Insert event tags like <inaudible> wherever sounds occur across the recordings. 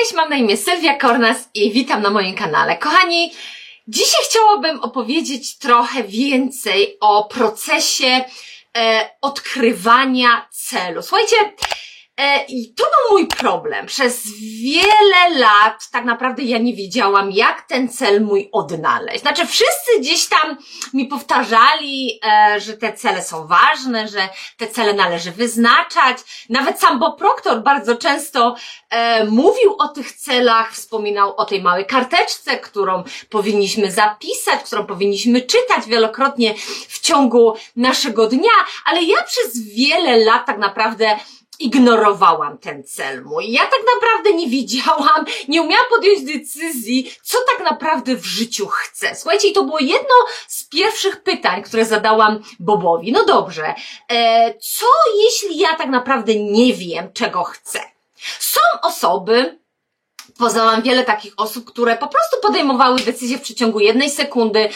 Cześć, mam na imię Sylwia Kornas i witam na moim kanale. Kochani, dzisiaj chciałabym opowiedzieć trochę więcej o procesie e, odkrywania celu. Słuchajcie, i to był mój problem. Przez wiele lat tak naprawdę ja nie wiedziałam, jak ten cel mój odnaleźć. Znaczy, wszyscy gdzieś tam mi powtarzali, e, że te cele są ważne, że te cele należy wyznaczać. Nawet sam Bob Proctor bardzo często e, mówił o tych celach, wspominał o tej małej karteczce, którą powinniśmy zapisać, którą powinniśmy czytać wielokrotnie w ciągu naszego dnia, ale ja przez wiele lat tak naprawdę ignorowałam ten cel mój. Ja tak naprawdę nie wiedziałam, nie umiałam podjąć decyzji, co tak naprawdę w życiu chcę. Słuchajcie, i to było jedno z pierwszych pytań, które zadałam Bobowi. No dobrze, e, co jeśli ja tak naprawdę nie wiem, czego chcę? Są osoby, Poznałam wiele takich osób, które po prostu podejmowały decyzje w przeciągu jednej sekundy,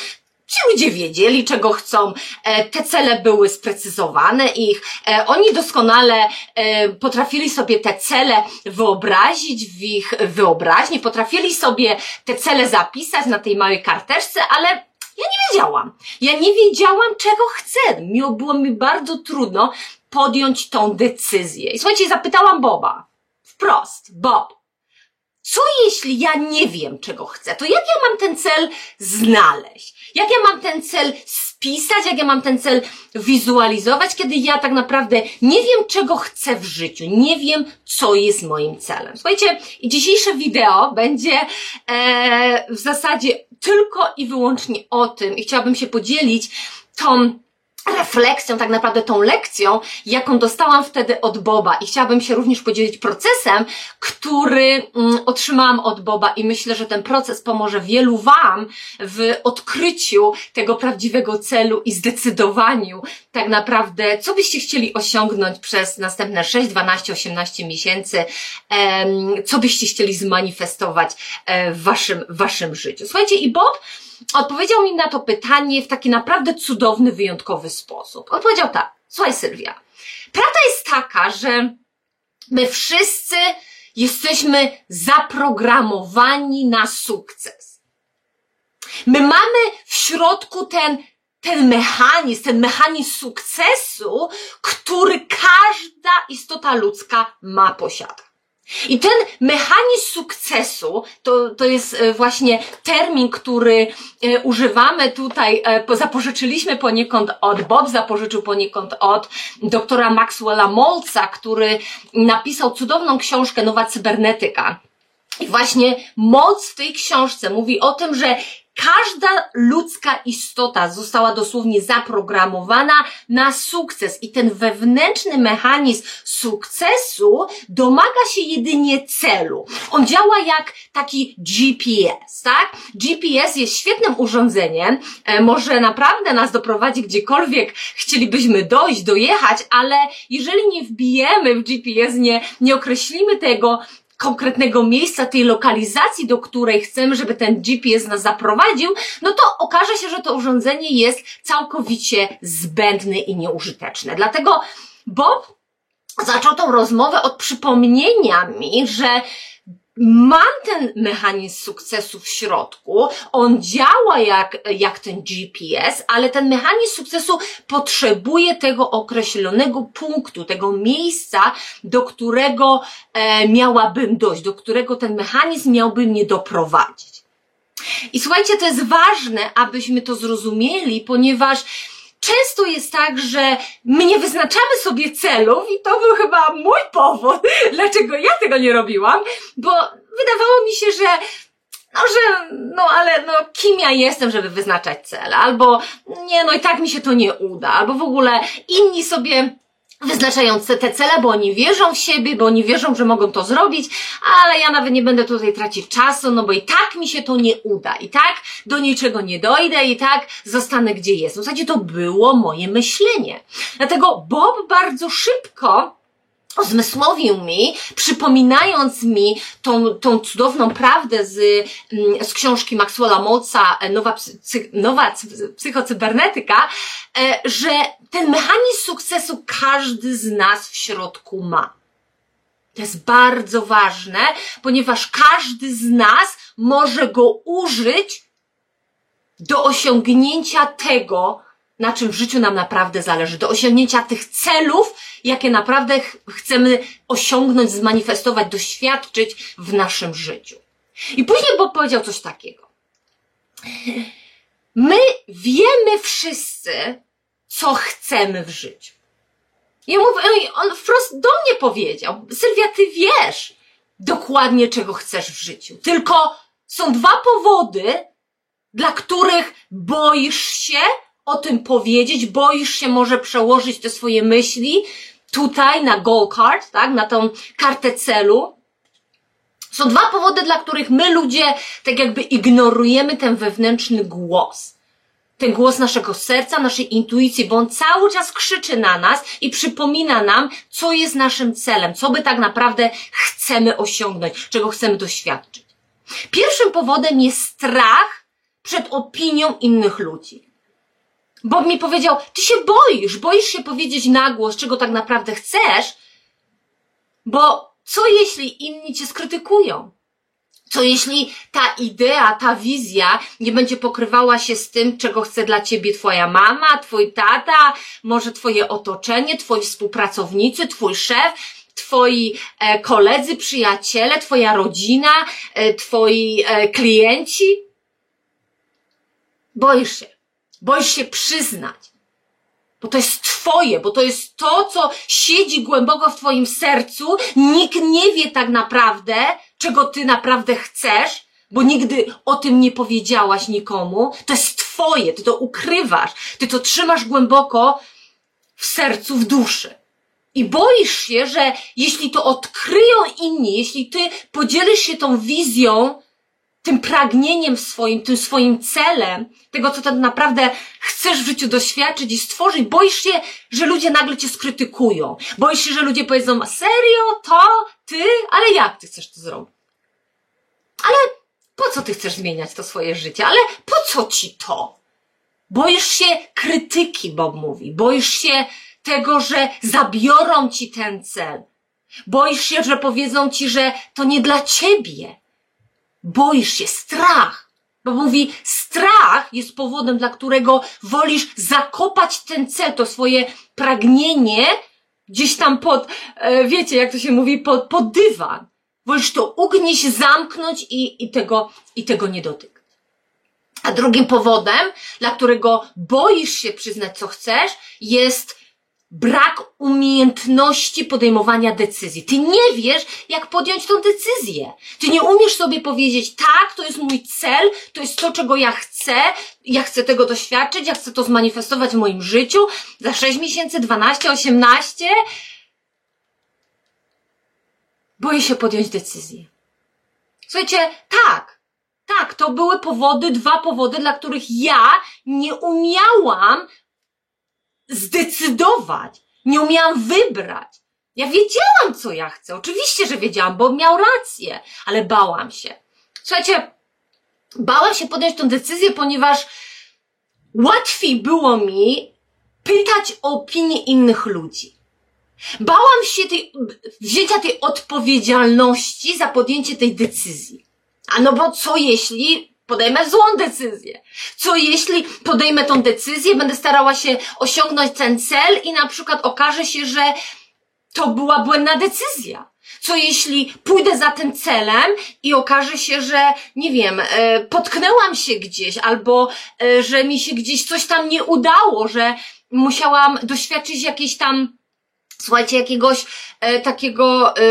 Ci ludzie wiedzieli, czego chcą, e, te cele były sprecyzowane ich, e, oni doskonale e, potrafili sobie te cele wyobrazić w ich wyobraźni, potrafili sobie te cele zapisać na tej małej karteczce, ale ja nie wiedziałam. Ja nie wiedziałam, czego chcę. Miło było mi bardzo trudno podjąć tą decyzję. I słuchajcie, zapytałam Boba. Wprost. Bob, co jeśli ja nie wiem, czego chcę? To jak ja mam ten cel znaleźć? Jak ja mam ten cel spisać? Jak ja mam ten cel wizualizować, kiedy ja tak naprawdę nie wiem, czego chcę w życiu? Nie wiem, co jest moim celem. Słuchajcie, dzisiejsze wideo będzie e, w zasadzie tylko i wyłącznie o tym i chciałabym się podzielić tą refleksją, tak naprawdę tą lekcją, jaką dostałam wtedy od Boba i chciałabym się również podzielić procesem, który mm, otrzymałam od Boba i myślę, że ten proces pomoże wielu Wam w odkryciu tego prawdziwego celu i zdecydowaniu tak naprawdę, co byście chcieli osiągnąć przez następne 6, 12, 18 miesięcy, co byście chcieli zmanifestować e, w Waszym, w Waszym życiu. Słuchajcie, i Bob odpowiedział mi na to pytanie w taki naprawdę cudowny, wyjątkowy sposób. Odpowiedział tak, słuchaj Sylwia, prawda jest taka, że my wszyscy jesteśmy zaprogramowani na sukces. My mamy w środku ten, ten mechanizm, ten mechanizm sukcesu, który każda istota ludzka ma posiadać. I ten mechanizm sukcesu, to, to jest e, właśnie termin, który e, używamy tutaj, e, zapożyczyliśmy poniekąd od, Bob zapożyczył poniekąd od doktora Maxwella Molca, który napisał cudowną książkę Nowa Cybernetyka. I właśnie moc w tej książce mówi o tym, że Każda ludzka istota została dosłownie zaprogramowana na sukces i ten wewnętrzny mechanizm sukcesu domaga się jedynie celu. On działa jak taki GPS, tak? GPS jest świetnym urządzeniem, e, może naprawdę nas doprowadzi gdziekolwiek chcielibyśmy dojść, dojechać, ale jeżeli nie wbijemy w GPS, nie, nie określimy tego, konkretnego miejsca, tej lokalizacji, do której chcemy, żeby ten GPS nas zaprowadził, no to okaże się, że to urządzenie jest całkowicie zbędne i nieużyteczne. Dlatego Bob zaczął tą rozmowę od przypomnienia mi, że mam ten mechanizm sukcesu w środku, on działa jak, jak ten GPS, ale ten mechanizm sukcesu potrzebuje tego określonego punktu, tego miejsca, do którego e, miałabym dojść, do którego ten mechanizm miałby mnie doprowadzić. I słuchajcie, to jest ważne, abyśmy to zrozumieli, ponieważ często jest tak, że my nie wyznaczamy sobie celów i to był chyba mój powód, <laughs> dlaczego ja tego nie robiłam, bo wydawało mi się, że no, że, no ale no, kim ja jestem, żeby wyznaczać cele? Albo nie, no i tak mi się to nie uda, albo w ogóle inni sobie wyznaczające te cele, bo oni wierzą w siebie, bo oni wierzą, że mogą to zrobić, ale ja nawet nie będę tutaj tracić czasu, no bo i tak mi się to nie uda, i tak do niczego nie dojdę, i tak zostanę gdzie jestem. W zasadzie to było moje myślenie. Dlatego Bob bardzo szybko ozmysłowił mi, przypominając mi tą, tą cudowną prawdę z, mm, z książki Maxwella Moca, Nowa, psy, nowa psychocybernetyka, e, że ten mechanizm sukcesu każdy z nas w środku ma. To jest bardzo ważne, ponieważ każdy z nas może go użyć do osiągnięcia tego, na czym w życiu nam naprawdę zależy, do osiągnięcia tych celów, jakie naprawdę chcemy osiągnąć, zmanifestować, doświadczyć w naszym życiu. I później Bob powiedział coś takiego. My wiemy wszyscy, co chcemy w życiu. Mówię, on wprost do mnie powiedział, Sylwia, ty wiesz dokładnie, czego chcesz w życiu. Tylko są dwa powody, dla których boisz się o tym powiedzieć, boisz się może przełożyć te swoje myśli tutaj na goal card, tak, na tą kartę celu. Są dwa powody, dla których my ludzie tak jakby ignorujemy ten wewnętrzny głos. Ten głos naszego serca, naszej intuicji, bo on cały czas krzyczy na nas i przypomina nam, co jest naszym celem, co by tak naprawdę chcemy osiągnąć, czego chcemy doświadczyć. Pierwszym powodem jest strach przed opinią innych ludzi. Bob mi powiedział, ty się boisz, boisz się powiedzieć na głos, czego tak naprawdę chcesz, bo co jeśli inni cię skrytykują? Co jeśli ta idea, ta wizja nie będzie pokrywała się z tym, czego chce dla ciebie twoja mama, twój tata, może twoje otoczenie, twoi współpracownicy, twój szef, twoi e, koledzy, przyjaciele, twoja rodzina, e, twoi e, klienci? Boisz się. Boisz się przyznać. Bo to jest Twoje, bo to jest to, co siedzi głęboko w Twoim sercu. Nikt nie wie tak naprawdę, czego Ty naprawdę chcesz, bo nigdy o tym nie powiedziałaś nikomu. To jest Twoje, Ty to ukrywasz, Ty to trzymasz głęboko w sercu, w duszy. I boisz się, że jeśli to odkryją inni, jeśli Ty podzielisz się tą wizją, tym pragnieniem swoim, tym swoim celem, tego, co tak naprawdę chcesz w życiu doświadczyć i stworzyć, boisz się, że ludzie nagle cię skrytykują. Boisz się, że ludzie powiedzą, serio, to, ty, ale jak ty chcesz to zrobić? Ale po co ty chcesz zmieniać to swoje życie? Ale po co ci to? Boisz się krytyki, Bob mówi. Boisz się tego, że zabiorą ci ten cel. Boisz się, że powiedzą ci, że to nie dla ciebie. Boisz się, strach. Bo mówi, strach jest powodem, dla którego wolisz zakopać ten cel, to swoje pragnienie gdzieś tam pod, e, wiecie, jak to się mówi, pod, pod dywan. Wolisz to ugnieść, zamknąć i, i tego, i tego nie dotykać. A drugim powodem, dla którego boisz się przyznać, co chcesz, jest brak umiejętności podejmowania decyzji. Ty nie wiesz, jak podjąć tą decyzję. Ty nie umiesz sobie powiedzieć, tak, to jest mój cel, to jest to, czego ja chcę, ja chcę tego doświadczyć, ja chcę to zmanifestować w moim życiu za 6 miesięcy, 12, 18. Boję się podjąć decyzję. Słuchajcie, tak, tak, to były powody, dwa powody, dla których ja nie umiałam zdecydować. Nie umiałam wybrać. Ja wiedziałam, co ja chcę. Oczywiście, że wiedziałam, bo miał rację, ale bałam się. Słuchajcie, bałam się podjąć tę decyzję, ponieważ łatwiej było mi pytać o opinię innych ludzi. Bałam się tej, wzięcia tej odpowiedzialności za podjęcie tej decyzji. A no bo co jeśli podejmę złą decyzję. Co jeśli podejmę tą decyzję, będę starała się osiągnąć ten cel i na przykład okaże się, że to była błędna decyzja? Co jeśli pójdę za tym celem i okaże się, że nie wiem, e, potknęłam się gdzieś albo e, że mi się gdzieś coś tam nie udało, że musiałam doświadczyć jakiejś tam słuchajcie, jakiegoś e, takiego, e,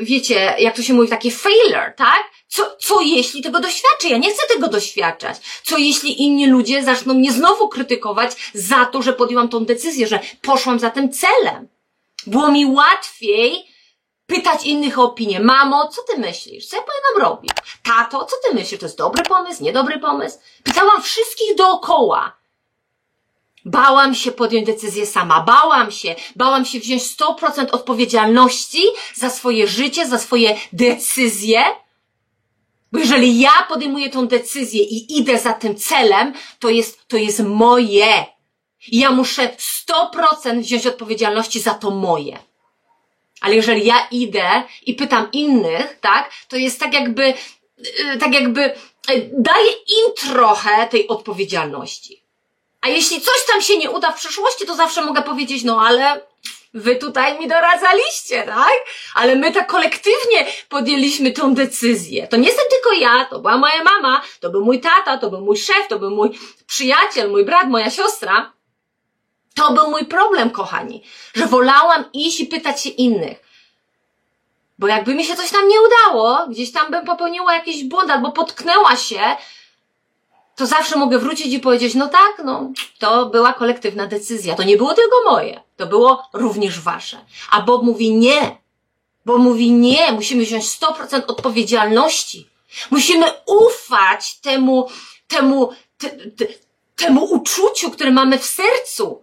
wiecie, jak to się mówi, taki failure, tak? Co, co jeśli tego doświadczę? Ja nie chcę tego doświadczać. Co jeśli inni ludzie zaczną mnie znowu krytykować za to, że podjęłam tą decyzję, że poszłam za tym celem? Było mi łatwiej pytać innych o opinię. Mamo, co ty myślisz? Co ja powinnam robić? Tato, co ty myślisz? To jest dobry pomysł? Niedobry pomysł? Pytałam wszystkich dookoła. Bałam się podjąć decyzję sama, bałam się, bałam się wziąć 100% odpowiedzialności za swoje życie, za swoje decyzje, bo jeżeli ja podejmuję tą decyzję i idę za tym celem, to jest, to jest moje. I ja muszę 100% wziąć odpowiedzialności za to moje. Ale jeżeli ja idę i pytam innych, tak, to jest tak jakby, yy, tak jakby yy, daję im trochę tej odpowiedzialności. A jeśli coś tam się nie uda w przyszłości, to zawsze mogę powiedzieć, no ale wy tutaj mi doradzaliście, tak? Ale my tak kolektywnie podjęliśmy tą decyzję. To nie jestem tylko ja, to była moja mama, to był mój tata, to był mój szef, to był mój przyjaciel, mój brat, moja siostra. To był mój problem, kochani, że wolałam iść i pytać się innych. Bo jakby mi się coś tam nie udało, gdzieś tam bym popełniła jakiś błąd albo potknęła się, to zawsze mogę wrócić i powiedzieć, no tak, no, to była kolektywna decyzja. To nie było tylko moje, to było również wasze. A Bob mówi nie. Bo mówi nie, musimy wziąć 100% odpowiedzialności. Musimy ufać temu, temu, te, te, temu uczuciu, które mamy w sercu.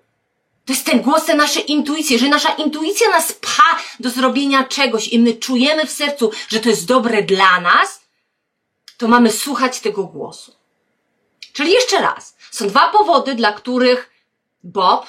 To jest ten głos, te nasze intuicje. Jeżeli nasza intuicja nas pcha do zrobienia czegoś i my czujemy w sercu, że to jest dobre dla nas, to mamy słuchać tego głosu. Czyli jeszcze raz, są dwa powody, dla których Bob,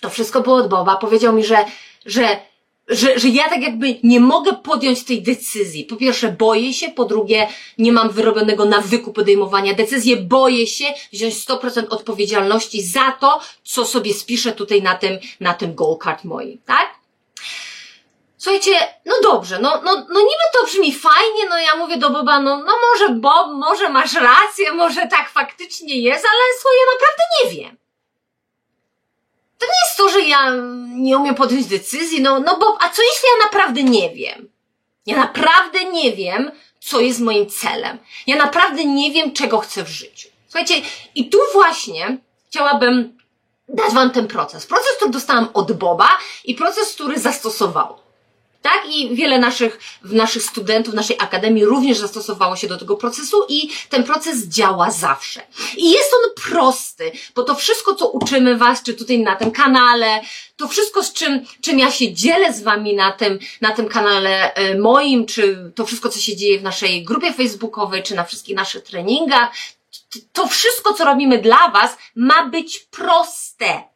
to wszystko było od Boba, powiedział mi, że, że, że, że ja tak jakby nie mogę podjąć tej decyzji. Po pierwsze, boję się, po drugie, nie mam wyrobionego nawyku podejmowania decyzji, boję się wziąć 100% odpowiedzialności za to, co sobie spiszę tutaj na tym, na tym goal card moim, tak? Słuchajcie, no dobrze, no, no, no niby to brzmi fajnie, no ja mówię do Boba, no, no może Bob, może masz rację, może tak faktycznie jest, ale słuchaj, ja naprawdę nie wiem. To nie jest to, że ja nie umiem podjąć decyzji, no, no Bob, a co jeśli ja naprawdę nie wiem? Ja naprawdę nie wiem, co jest moim celem. Ja naprawdę nie wiem, czego chcę w życiu. Słuchajcie, i tu właśnie chciałabym dać Wam ten proces. Proces, który dostałam od Boba i proces, który zastosowałam. Tak? I wiele naszych, naszych studentów, naszej akademii również zastosowało się do tego procesu i ten proces działa zawsze. I jest on prosty, bo to wszystko, co uczymy Was, czy tutaj na tym kanale, to wszystko, z czym, czym ja się dzielę z Wami na tym, na tym kanale e, moim, czy to wszystko, co się dzieje w naszej grupie facebookowej, czy na wszystkich naszych treningach, to wszystko, co robimy dla Was, ma być proste.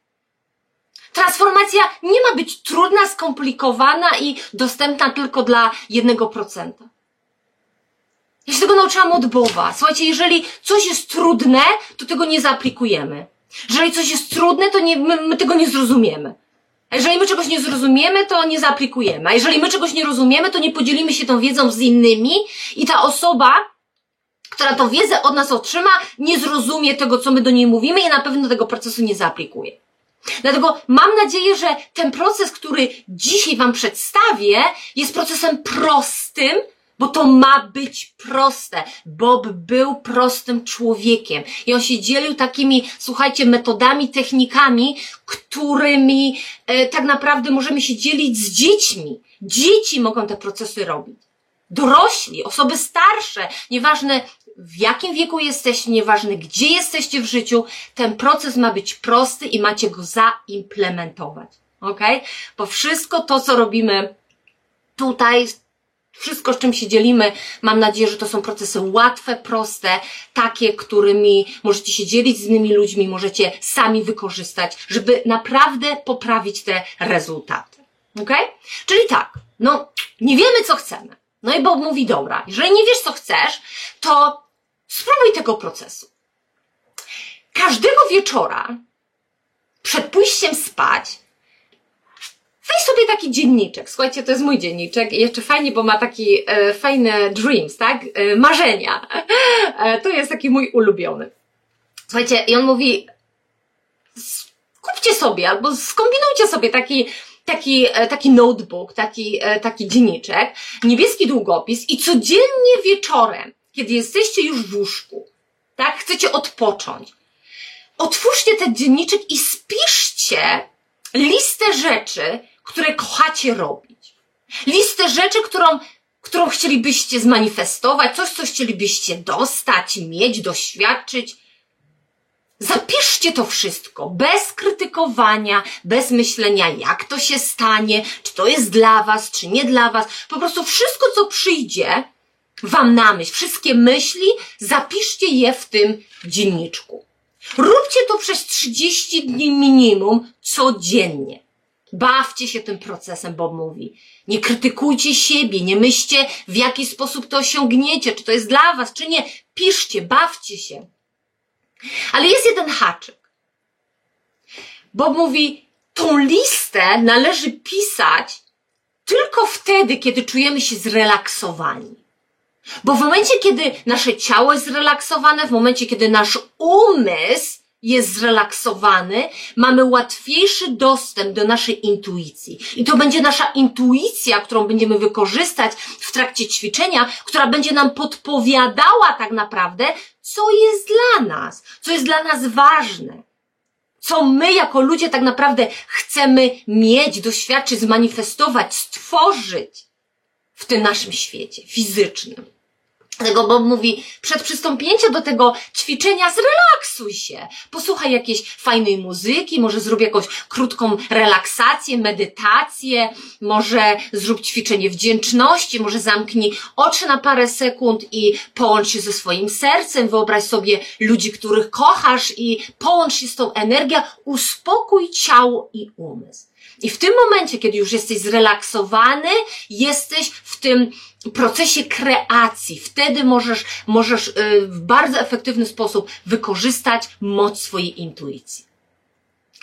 Transformacja nie ma być trudna, skomplikowana i dostępna tylko dla jednego procenta. Ja się tego nauczyłam od Boba. Słuchajcie, jeżeli coś jest trudne, to tego nie zaaplikujemy. Jeżeli coś jest trudne, to nie, my, my tego nie zrozumiemy. A jeżeli my czegoś nie zrozumiemy, to nie zaaplikujemy. A jeżeli my czegoś nie rozumiemy, to nie podzielimy się tą wiedzą z innymi i ta osoba, która tą wiedzę od nas otrzyma, nie zrozumie tego, co my do niej mówimy i na pewno tego procesu nie zaaplikuje. Dlatego mam nadzieję, że ten proces, który dzisiaj Wam przedstawię, jest procesem prostym, bo to ma być proste. Bob był prostym człowiekiem i on się dzielił takimi, słuchajcie, metodami, technikami, którymi e, tak naprawdę możemy się dzielić z dziećmi. Dzieci mogą te procesy robić. Dorośli, osoby starsze, nieważne w jakim wieku jesteście, nieważne gdzie jesteście w życiu, ten proces ma być prosty i macie go zaimplementować. Ok? Bo wszystko to, co robimy tutaj, wszystko, z czym się dzielimy, mam nadzieję, że to są procesy łatwe, proste, takie, którymi możecie się dzielić z innymi ludźmi, możecie sami wykorzystać, żeby naprawdę poprawić te rezultaty. Ok? Czyli tak, no, nie wiemy, co chcemy. No i Bob mówi, dobra, jeżeli nie wiesz, co chcesz, to Spróbuj tego procesu. Każdego wieczora, przed pójściem spać, weź sobie taki dzienniczek. Słuchajcie, to jest mój dzienniczek jeszcze fajnie, bo ma taki e, fajne dreams, tak? E, marzenia. E, to jest taki mój ulubiony. Słuchajcie, i on mówi, kupcie sobie albo skombinujcie sobie taki, taki, e, taki notebook, taki, e, taki dzienniczek, niebieski długopis i codziennie wieczorem kiedy jesteście już w łóżku, tak, chcecie odpocząć, otwórzcie ten dzienniczek i spiszcie listę rzeczy, które kochacie robić. Listę rzeczy, którą, którą chcielibyście zmanifestować, coś, co chcielibyście dostać, mieć, doświadczyć. Zapiszcie to wszystko, bez krytykowania, bez myślenia, jak to się stanie, czy to jest dla Was, czy nie dla Was. Po prostu wszystko, co przyjdzie, Wam na myśl, wszystkie myśli, zapiszcie je w tym dzienniczku. Róbcie to przez 30 dni minimum codziennie. Bawcie się tym procesem, Bob mówi. Nie krytykujcie siebie, nie myślcie, w jaki sposób to osiągniecie, czy to jest dla was, czy nie. Piszcie, bawcie się. Ale jest jeden haczyk. Bob mówi, tą listę należy pisać tylko wtedy, kiedy czujemy się zrelaksowani. Bo w momencie, kiedy nasze ciało jest zrelaksowane, w momencie, kiedy nasz umysł jest zrelaksowany, mamy łatwiejszy dostęp do naszej intuicji. I to będzie nasza intuicja, którą będziemy wykorzystać w trakcie ćwiczenia, która będzie nam podpowiadała tak naprawdę, co jest dla nas, co jest dla nas ważne. Co my jako ludzie tak naprawdę chcemy mieć, doświadczyć, zmanifestować, stworzyć w tym naszym świecie fizycznym. Dlatego Bob mówi, przed przystąpieniem do tego ćwiczenia zrelaksuj się. Posłuchaj jakiejś fajnej muzyki, może zrób jakąś krótką relaksację, medytację, może zrób ćwiczenie wdzięczności, może zamknij oczy na parę sekund i połącz się ze swoim sercem, wyobraź sobie ludzi, których kochasz i połącz się z tą energią, uspokój ciało i umysł. I w tym momencie, kiedy już jesteś zrelaksowany, jesteś w tym procesie kreacji. Wtedy możesz, możesz y, w bardzo efektywny sposób wykorzystać moc swojej intuicji.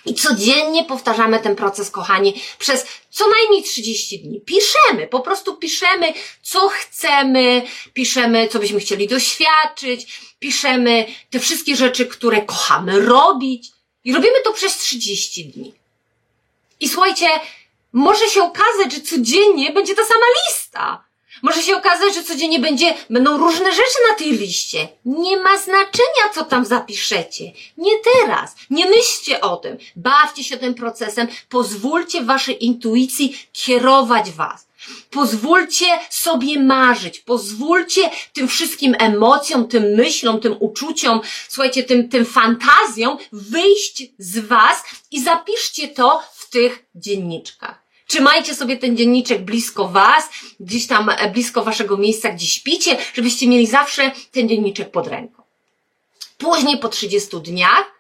I codziennie powtarzamy ten proces, kochani, przez co najmniej 30 dni. Piszemy, po prostu piszemy, co chcemy, piszemy, co byśmy chcieli doświadczyć, piszemy te wszystkie rzeczy, które kochamy robić. I robimy to przez 30 dni. I słuchajcie, może się okazać, że codziennie będzie ta sama lista. Może się okazać, że codziennie będzie, będą różne rzeczy na tej liście. Nie ma znaczenia, co tam zapiszecie. Nie teraz. Nie myślcie o tym. Bawcie się tym procesem. Pozwólcie waszej intuicji kierować was. Pozwólcie sobie marzyć, pozwólcie tym wszystkim emocjom, tym myślom, tym uczuciom, słuchajcie, tym, tym fantazjom wyjść z was i zapiszcie to w tych dzienniczkach. Trzymajcie sobie ten dzienniczek blisko Was, gdzieś tam e, blisko Waszego miejsca, gdzie śpicie, żebyście mieli zawsze ten dzienniczek pod ręką. Później po 30 dniach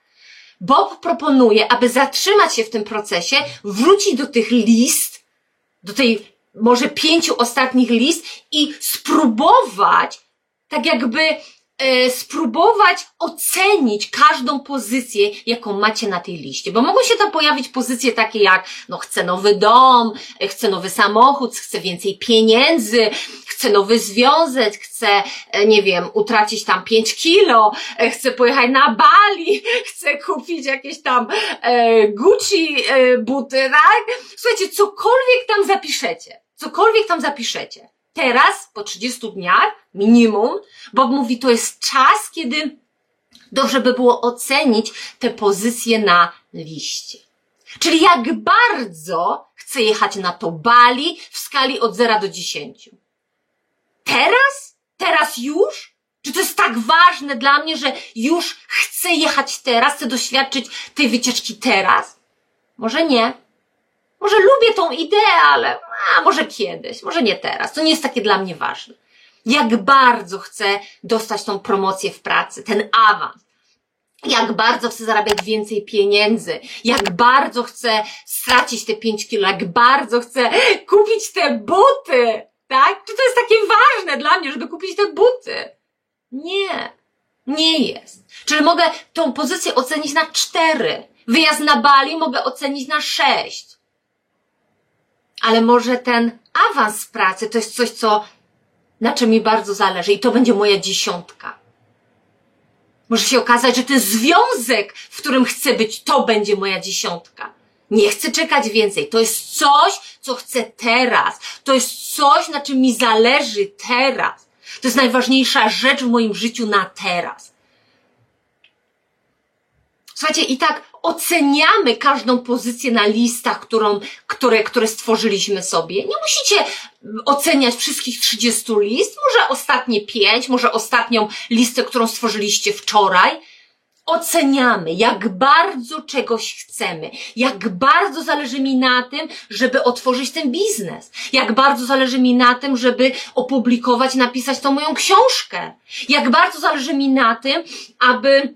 Bob proponuje, aby zatrzymać się w tym procesie, wrócić do tych list, do tej może pięciu ostatnich list i spróbować tak jakby spróbować ocenić każdą pozycję, jaką macie na tej liście. Bo mogą się tam pojawić pozycje takie jak, no chcę nowy dom, e, chcę nowy samochód, chcę więcej pieniędzy, chcę nowy związek, chcę, e, nie wiem, utracić tam 5 kilo, chcę pojechać na Bali, <laughs> chcę kupić jakieś tam e, Gucci e, buty, tak? Słuchajcie, cokolwiek tam zapiszecie, cokolwiek tam zapiszecie teraz, po 30 dniach, minimum, Bob mówi, to jest czas, kiedy dobrze by było ocenić te pozycje na liście. Czyli jak bardzo chcę jechać na to Bali w skali od 0 do 10. Teraz? Teraz już? Czy to jest tak ważne dla mnie, że już chcę jechać teraz, chcę doświadczyć tej wycieczki teraz? Może nie. Może lubię tą ideę, ale a może kiedyś, może nie teraz. To nie jest takie dla mnie ważne. Jak bardzo chcę dostać tą promocję w pracy, ten awans. Jak bardzo chcę zarabiać więcej pieniędzy, jak bardzo chcę stracić te 5 kilo, jak bardzo chcę kupić te buty, tak? Czy to jest takie ważne dla mnie, żeby kupić te buty? Nie, nie jest. Czyli mogę tą pozycję ocenić na 4. Wyjazd na Bali mogę ocenić na 6 ale może ten awans pracy to jest coś, co, na czym mi bardzo zależy i to będzie moja dziesiątka. Może się okazać, że ten związek, w którym chcę być, to będzie moja dziesiątka. Nie chcę czekać więcej. To jest coś, co chcę teraz. To jest coś, na czym mi zależy teraz. To jest najważniejsza rzecz w moim życiu na teraz. Słuchajcie, i tak oceniamy każdą pozycję na listach, którą, które, które stworzyliśmy sobie. Nie musicie oceniać wszystkich 30 list, może ostatnie 5, może ostatnią listę, którą stworzyliście wczoraj. Oceniamy, jak bardzo czegoś chcemy, jak bardzo zależy mi na tym, żeby otworzyć ten biznes, jak bardzo zależy mi na tym, żeby opublikować, napisać tą moją książkę, jak bardzo zależy mi na tym, aby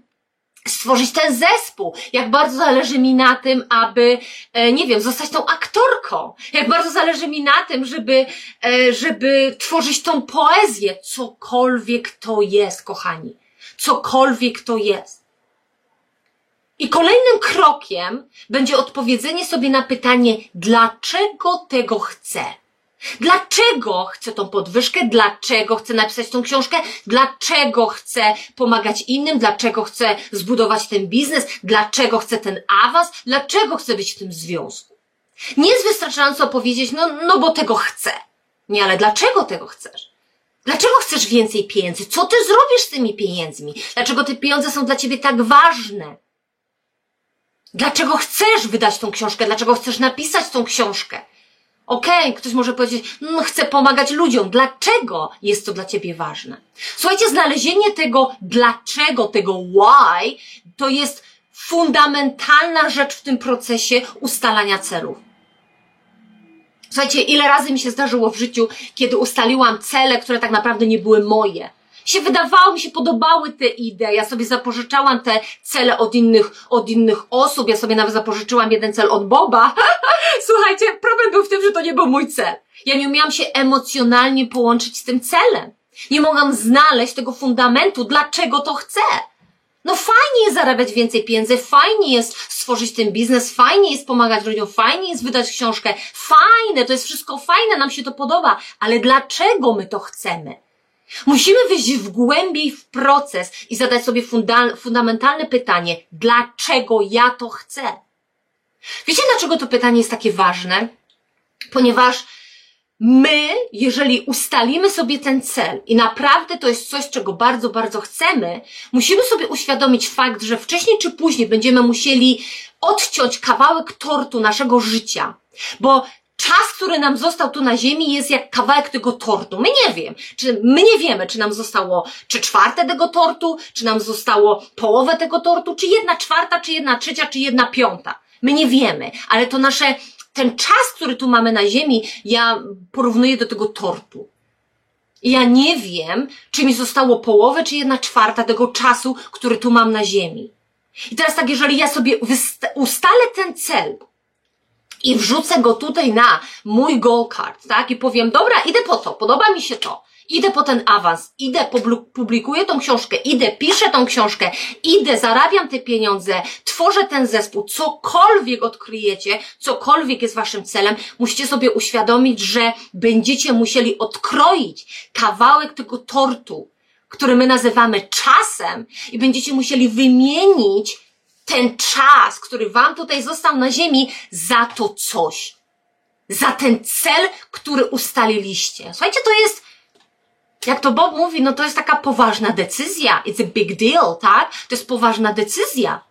stworzyć ten zespół, jak bardzo zależy mi na tym, aby, e, nie wiem, zostać tą aktorką, jak bardzo zależy mi na tym, żeby, e, żeby tworzyć tą poezję, cokolwiek to jest, kochani, cokolwiek to jest. I kolejnym krokiem będzie odpowiedzenie sobie na pytanie, dlaczego tego chcę. Dlaczego chcę tą podwyżkę? Dlaczego chcę napisać tą książkę? Dlaczego chcę pomagać innym? Dlaczego chcę zbudować ten biznes? Dlaczego chcę ten awans? Dlaczego chcę być w tym związku? Nie jest wystarczająco powiedzieć, no, no bo tego chcę. Nie, ale dlaczego tego chcesz? Dlaczego chcesz więcej pieniędzy? Co ty zrobisz z tymi pieniędzmi? Dlaczego te pieniądze są dla ciebie tak ważne? Dlaczego chcesz wydać tą książkę? Dlaczego chcesz napisać tą książkę? Okej, okay, ktoś może powiedzieć, no chcę pomagać ludziom. Dlaczego jest to dla ciebie ważne? Słuchajcie, znalezienie tego dlaczego, tego why, to jest fundamentalna rzecz w tym procesie ustalania celów. Słuchajcie, ile razy mi się zdarzyło w życiu, kiedy ustaliłam cele, które tak naprawdę nie były moje się wydawało, mi się podobały te idee. Ja sobie zapożyczałam te cele od innych, od innych osób. Ja sobie nawet zapożyczyłam jeden cel od Boba. <laughs> Słuchajcie, problem był w tym, że to nie był mój cel. Ja nie umiałam się emocjonalnie połączyć z tym celem. Nie mogłam znaleźć tego fundamentu, dlaczego to chcę. No fajnie jest zarabiać więcej pieniędzy, fajnie jest stworzyć ten biznes, fajnie jest pomagać ludziom, fajnie jest wydać książkę, fajne, to jest wszystko fajne, nam się to podoba, ale dlaczego my to chcemy? Musimy wyjść w głębiej w proces i zadać sobie funda fundamentalne pytanie, dlaczego ja to chcę? Wiecie, dlaczego to pytanie jest takie ważne? Ponieważ my, jeżeli ustalimy sobie ten cel i naprawdę to jest coś, czego bardzo, bardzo chcemy, musimy sobie uświadomić fakt, że wcześniej czy później będziemy musieli odciąć kawałek tortu naszego życia. Bo czas, który nam został tu na ziemi jest jak kawałek tego tortu. My nie wiem, czy my nie wiemy, czy nam zostało czy czwarte tego tortu, czy nam zostało połowę tego tortu, czy jedna czwarta, czy jedna trzecia, czy jedna piąta. My nie wiemy, ale to nasze, ten czas, który tu mamy na ziemi, ja porównuję do tego tortu. Ja nie wiem, czy mi zostało połowę, czy jedna czwarta tego czasu, który tu mam na ziemi. I teraz tak, jeżeli ja sobie ustalę ten cel, i wrzucę go tutaj na mój goal card, tak? I powiem, dobra, idę po to, podoba mi się to. Idę po ten awans, idę, publikuję tą książkę, idę, piszę tą książkę, idę, zarabiam te pieniądze, tworzę ten zespół, cokolwiek odkryjecie, cokolwiek jest waszym celem, musicie sobie uświadomić, że będziecie musieli odkroić kawałek tego tortu, który my nazywamy czasem i będziecie musieli wymienić ten czas, który wam tutaj został na ziemi, za to coś. Za ten cel, który ustaliliście. Słuchajcie, to jest, jak to Bob mówi, no to jest taka poważna decyzja. It's a big deal, tak? To jest poważna decyzja.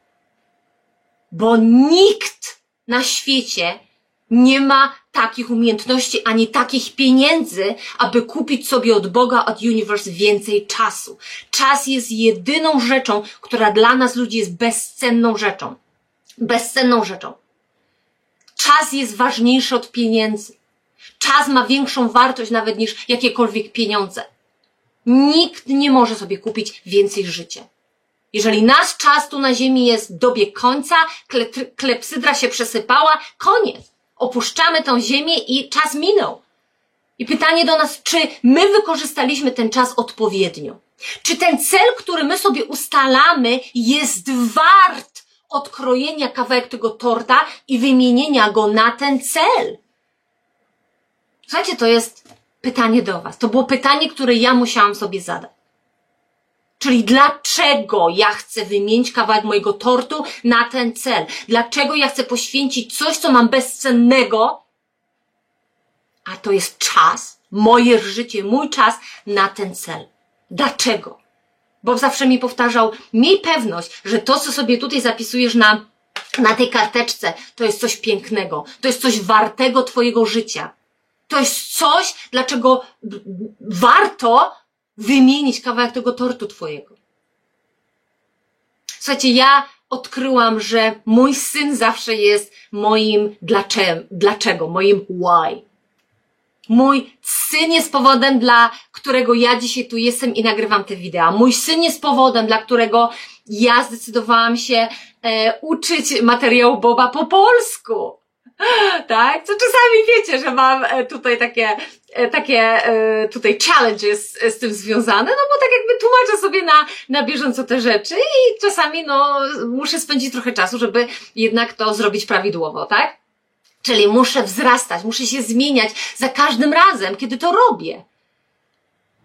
Bo nikt na świecie nie ma takich umiejętności ani takich pieniędzy, aby kupić sobie od Boga, od Universe więcej czasu. Czas jest jedyną rzeczą, która dla nas ludzi jest bezcenną rzeczą. Bezcenną rzeczą. Czas jest ważniejszy od pieniędzy. Czas ma większą wartość nawet niż jakiekolwiek pieniądze. Nikt nie może sobie kupić więcej życia. Jeżeli nasz czas tu na ziemi jest dobie końca, klepsydra się przesypała, koniec opuszczamy tą ziemię i czas minął. I pytanie do nas, czy my wykorzystaliśmy ten czas odpowiednio? Czy ten cel, który my sobie ustalamy, jest wart odkrojenia kawałek tego torta i wymienienia go na ten cel? Słuchajcie, to jest pytanie do Was. To było pytanie, które ja musiałam sobie zadać. Czyli dlaczego ja chcę wymienić kawałek mojego tortu na ten cel? Dlaczego ja chcę poświęcić coś, co mam bezcennego, a to jest czas, moje życie, mój czas na ten cel. Dlaczego? Bo zawsze mi powtarzał, miej pewność, że to, co sobie tutaj zapisujesz na, na tej karteczce, to jest coś pięknego, to jest coś wartego Twojego życia. To jest coś, dlaczego warto wymienić kawałek tego tortu Twojego. Słuchajcie, ja odkryłam, że mój syn zawsze jest moim dlaczego, dlaczego moim why. Mój syn jest powodem, dla którego ja dzisiaj tu jestem i nagrywam te wideo. Mój syn jest powodem, dla którego ja zdecydowałam się e, uczyć materiału Boba po polsku. Tak? To czasami wiecie, że mam e, tutaj takie, takie e, tutaj challenges z tym związane, no bo tak jakby tłumaczę sobie na, na bieżąco te rzeczy i czasami no muszę spędzić trochę czasu, żeby jednak to zrobić prawidłowo, tak? Czyli muszę wzrastać, muszę się zmieniać za każdym razem, kiedy to robię.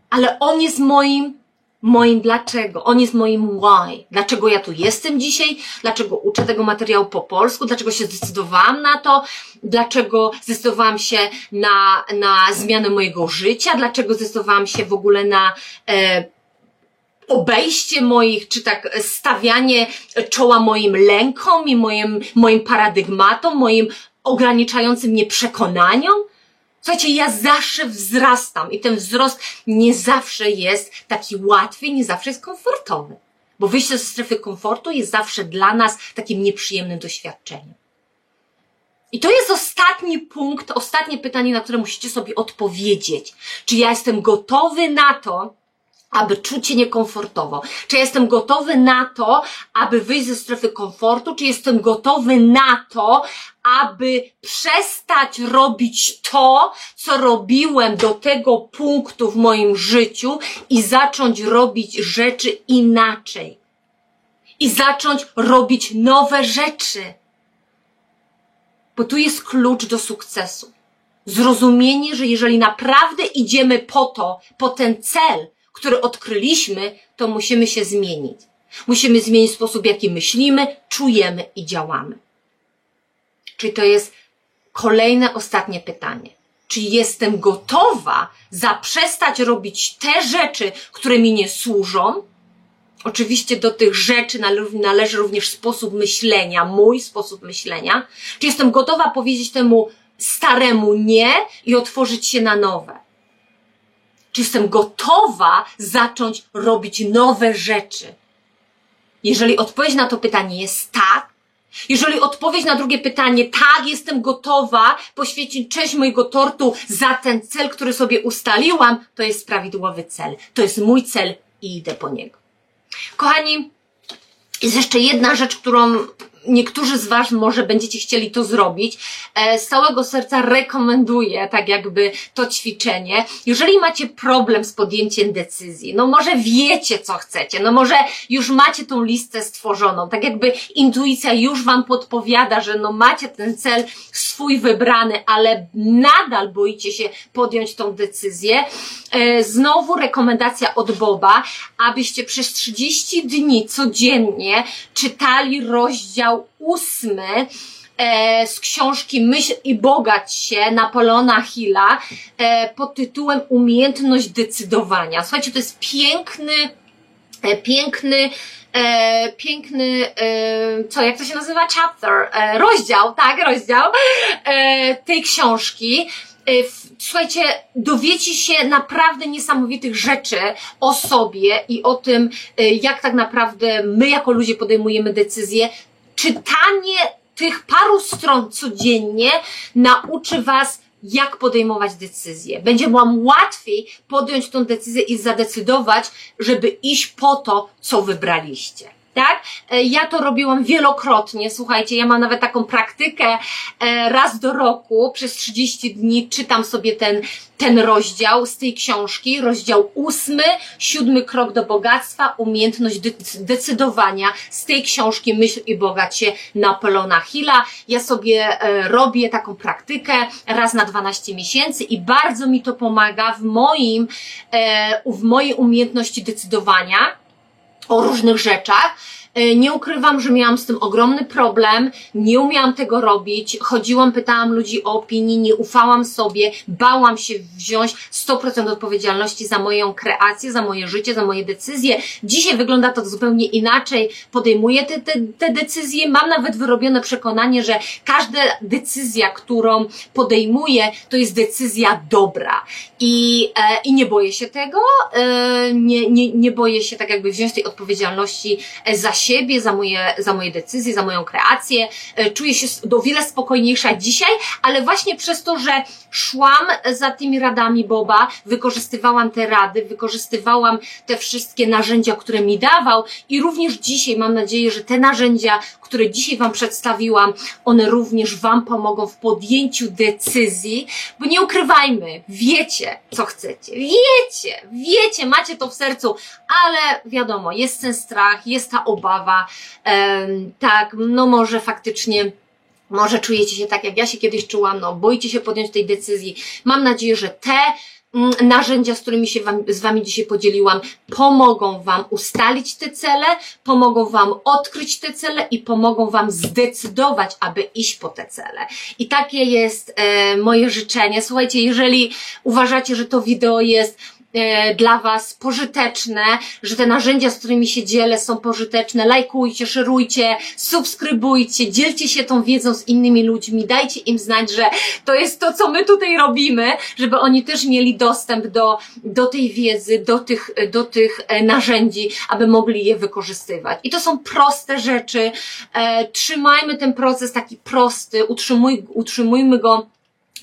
Ale on jest moim, moim dlaczego. On jest moim why. Dlaczego ja tu jestem dzisiaj? Dlaczego uczę tego materiału po polsku? Dlaczego się zdecydowałam na to? Dlaczego zdecydowałam się na, na zmianę mojego życia? Dlaczego zdecydowałam się w ogóle na, e, obejście moich, czy tak stawianie czoła moim lękom i moim, moim paradygmatom, moim ograniczającym mnie przekonaniom? Słuchajcie, ja zawsze wzrastam i ten wzrost nie zawsze jest taki łatwy, nie zawsze jest komfortowy. Bo wyjście ze strefy komfortu jest zawsze dla nas takim nieprzyjemnym doświadczeniem. I to jest ostatni punkt, ostatnie pytanie, na które musicie sobie odpowiedzieć. Czy ja jestem gotowy na to, aby czuć się niekomfortowo? Czy jestem gotowy na to, aby wyjść ze strefy komfortu? Czy jestem gotowy na to, aby przestać robić to, co robiłem do tego punktu w moim życiu i zacząć robić rzeczy inaczej? I zacząć robić nowe rzeczy. Bo tu jest klucz do sukcesu. Zrozumienie, że jeżeli naprawdę idziemy po to, po ten cel, który odkryliśmy, to musimy się zmienić. Musimy zmienić sposób, w jaki myślimy, czujemy i działamy. Czyli to jest kolejne, ostatnie pytanie. Czy jestem gotowa zaprzestać robić te rzeczy, które mi nie służą? Oczywiście do tych rzeczy należy również sposób myślenia, mój sposób myślenia. Czy jestem gotowa powiedzieć temu staremu nie i otworzyć się na nowe? Czy jestem gotowa zacząć robić nowe rzeczy? Jeżeli odpowiedź na to pytanie jest tak, jeżeli odpowiedź na drugie pytanie, tak, jestem gotowa poświęcić część mojego tortu za ten cel, który sobie ustaliłam, to jest prawidłowy cel. To jest mój cel i idę po niego. Kochani, jest jeszcze jedna rzecz, którą niektórzy z Was może będziecie chcieli to zrobić. E, z całego serca rekomenduję tak jakby to ćwiczenie. Jeżeli macie problem z podjęciem decyzji, no może wiecie co chcecie, no może już macie tą listę stworzoną, tak jakby intuicja już Wam podpowiada, że no macie ten cel swój wybrany, ale nadal boicie się podjąć tą decyzję. E, znowu rekomendacja od Boba, abyście przez 30 dni codziennie czytali rozdział rozdział ósmy e, z książki Myśl i bogać się Napoleona Hilla e, pod tytułem Umiejętność decydowania. Słuchajcie, to jest piękny, e, piękny piękny, co, jak to się nazywa? Chapter, rozdział, tak, rozdział tej książki. Słuchajcie, dowiecie się naprawdę niesamowitych rzeczy o sobie i o tym, jak tak naprawdę my jako ludzie podejmujemy decyzje, czytanie tych paru stron codziennie nauczy Was, jak podejmować decyzje. Będzie Wam łatwiej podjąć tą decyzję i zadecydować, żeby iść po to, co wybraliście tak? E, ja to robiłam wielokrotnie, słuchajcie, ja mam nawet taką praktykę e, raz do roku, przez 30 dni czytam sobie ten, ten rozdział z tej książki, rozdział ósmy, siódmy krok do bogactwa, umiejętność decydowania z tej książki Myśl i bogać się Napoleona Hilla. Ja sobie e, robię taką praktykę raz na 12 miesięcy i bardzo mi to pomaga w moim, w mojej umiejętności decydowania o różnych rzeczach. E, nie ukrywam, że miałam z tym ogromny problem, nie umiałam tego robić, chodziłam, pytałam ludzi o opinii, nie ufałam sobie, bałam się wziąć 100% odpowiedzialności za moją kreację, za moje życie, za moje decyzje. Dzisiaj wygląda to zupełnie inaczej, podejmuję te, te, te decyzje, mam nawet wyrobione przekonanie, że każda decyzja, którą podejmuję, to jest decyzja dobra. I, e, i nie boję się tego, e, nie, nie, nie boję się tak jakby wziąć tej odpowiedzialności za siebie, za moje, za moje decyzje, za moją kreację. E, czuję się o wiele spokojniejsza dzisiaj, ale właśnie przez to, że szłam za tymi radami Boba, wykorzystywałam te rady, wykorzystywałam te wszystkie narzędzia, które mi dawał i również dzisiaj mam nadzieję, że te narzędzia, które dzisiaj Wam przedstawiłam, one również Wam pomogą w podjęciu decyzji, bo nie ukrywajmy, wiecie, co chcecie, wiecie, wiecie, macie to w sercu, ale wiadomo, jest ten strach, jest ta obawa, em, tak, no może faktycznie może czujecie się tak, jak ja się kiedyś czułam, no boicie się podjąć tej decyzji. Mam nadzieję, że te mm, narzędzia, z którymi się wam, z Wami dzisiaj podzieliłam, pomogą Wam ustalić te cele, pomogą Wam odkryć te cele i pomogą Wam zdecydować, aby iść po te cele. I takie jest e, moje życzenie. Słuchajcie, jeżeli uważacie, że to wideo jest dla Was pożyteczne, że te narzędzia, z którymi się dzielę, są pożyteczne. Lajkujcie, szerujcie, subskrybujcie, dzielcie się tą wiedzą z innymi ludźmi, dajcie im znać, że to jest to, co my tutaj robimy, żeby oni też mieli dostęp do, do tej wiedzy, do tych, do tych e, narzędzi, aby mogli je wykorzystywać. I to są proste rzeczy. E, trzymajmy ten proces taki prosty, utrzymuj, utrzymujmy go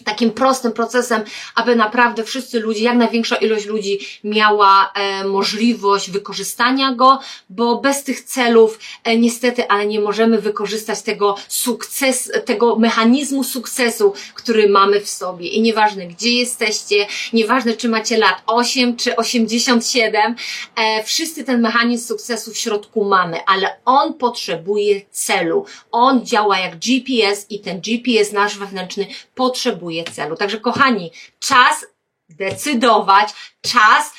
takim prostym procesem, aby naprawdę wszyscy ludzie, jak największa ilość ludzi miała e, możliwość wykorzystania go, bo bez tych celów e, niestety, ale nie możemy wykorzystać tego sukces, tego mechanizmu sukcesu, który mamy w sobie. I nieważne gdzie jesteście, nieważne czy macie lat 8 czy 87, e, wszyscy ten mechanizm sukcesu w środku mamy, ale on potrzebuje celu. On działa jak GPS i ten GPS nasz wewnętrzny potrzebuje celu. Także kochani, czas decydować, czas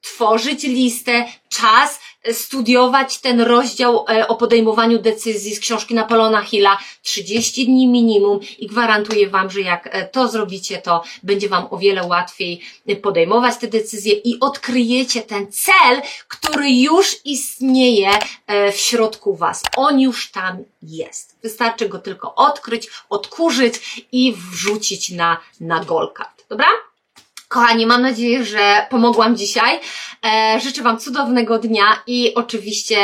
tworzyć listę, czas studiować ten rozdział e, o podejmowaniu decyzji z książki Napoleona Hilla 30 dni minimum i gwarantuję Wam, że jak e, to zrobicie, to będzie Wam o wiele łatwiej podejmować te decyzje i odkryjecie ten cel, który już istnieje e, w środku Was. On już tam jest. Wystarczy go tylko odkryć, odkurzyć i wrzucić na, na golkart. Dobra? Kochani, mam nadzieję, że pomogłam dzisiaj. E, życzę Wam cudownego dnia i oczywiście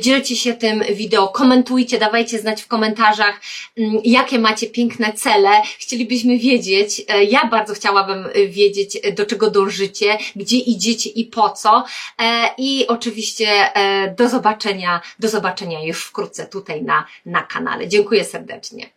dzielcie się tym wideo, komentujcie, dawajcie znać w komentarzach, mm, jakie macie piękne cele. Chcielibyśmy wiedzieć, e, ja bardzo chciałabym wiedzieć, do czego dążycie, gdzie idziecie i po co. E, I oczywiście do zobaczenia, do zobaczenia już wkrótce tutaj na, na kanale. Dziękuję serdecznie.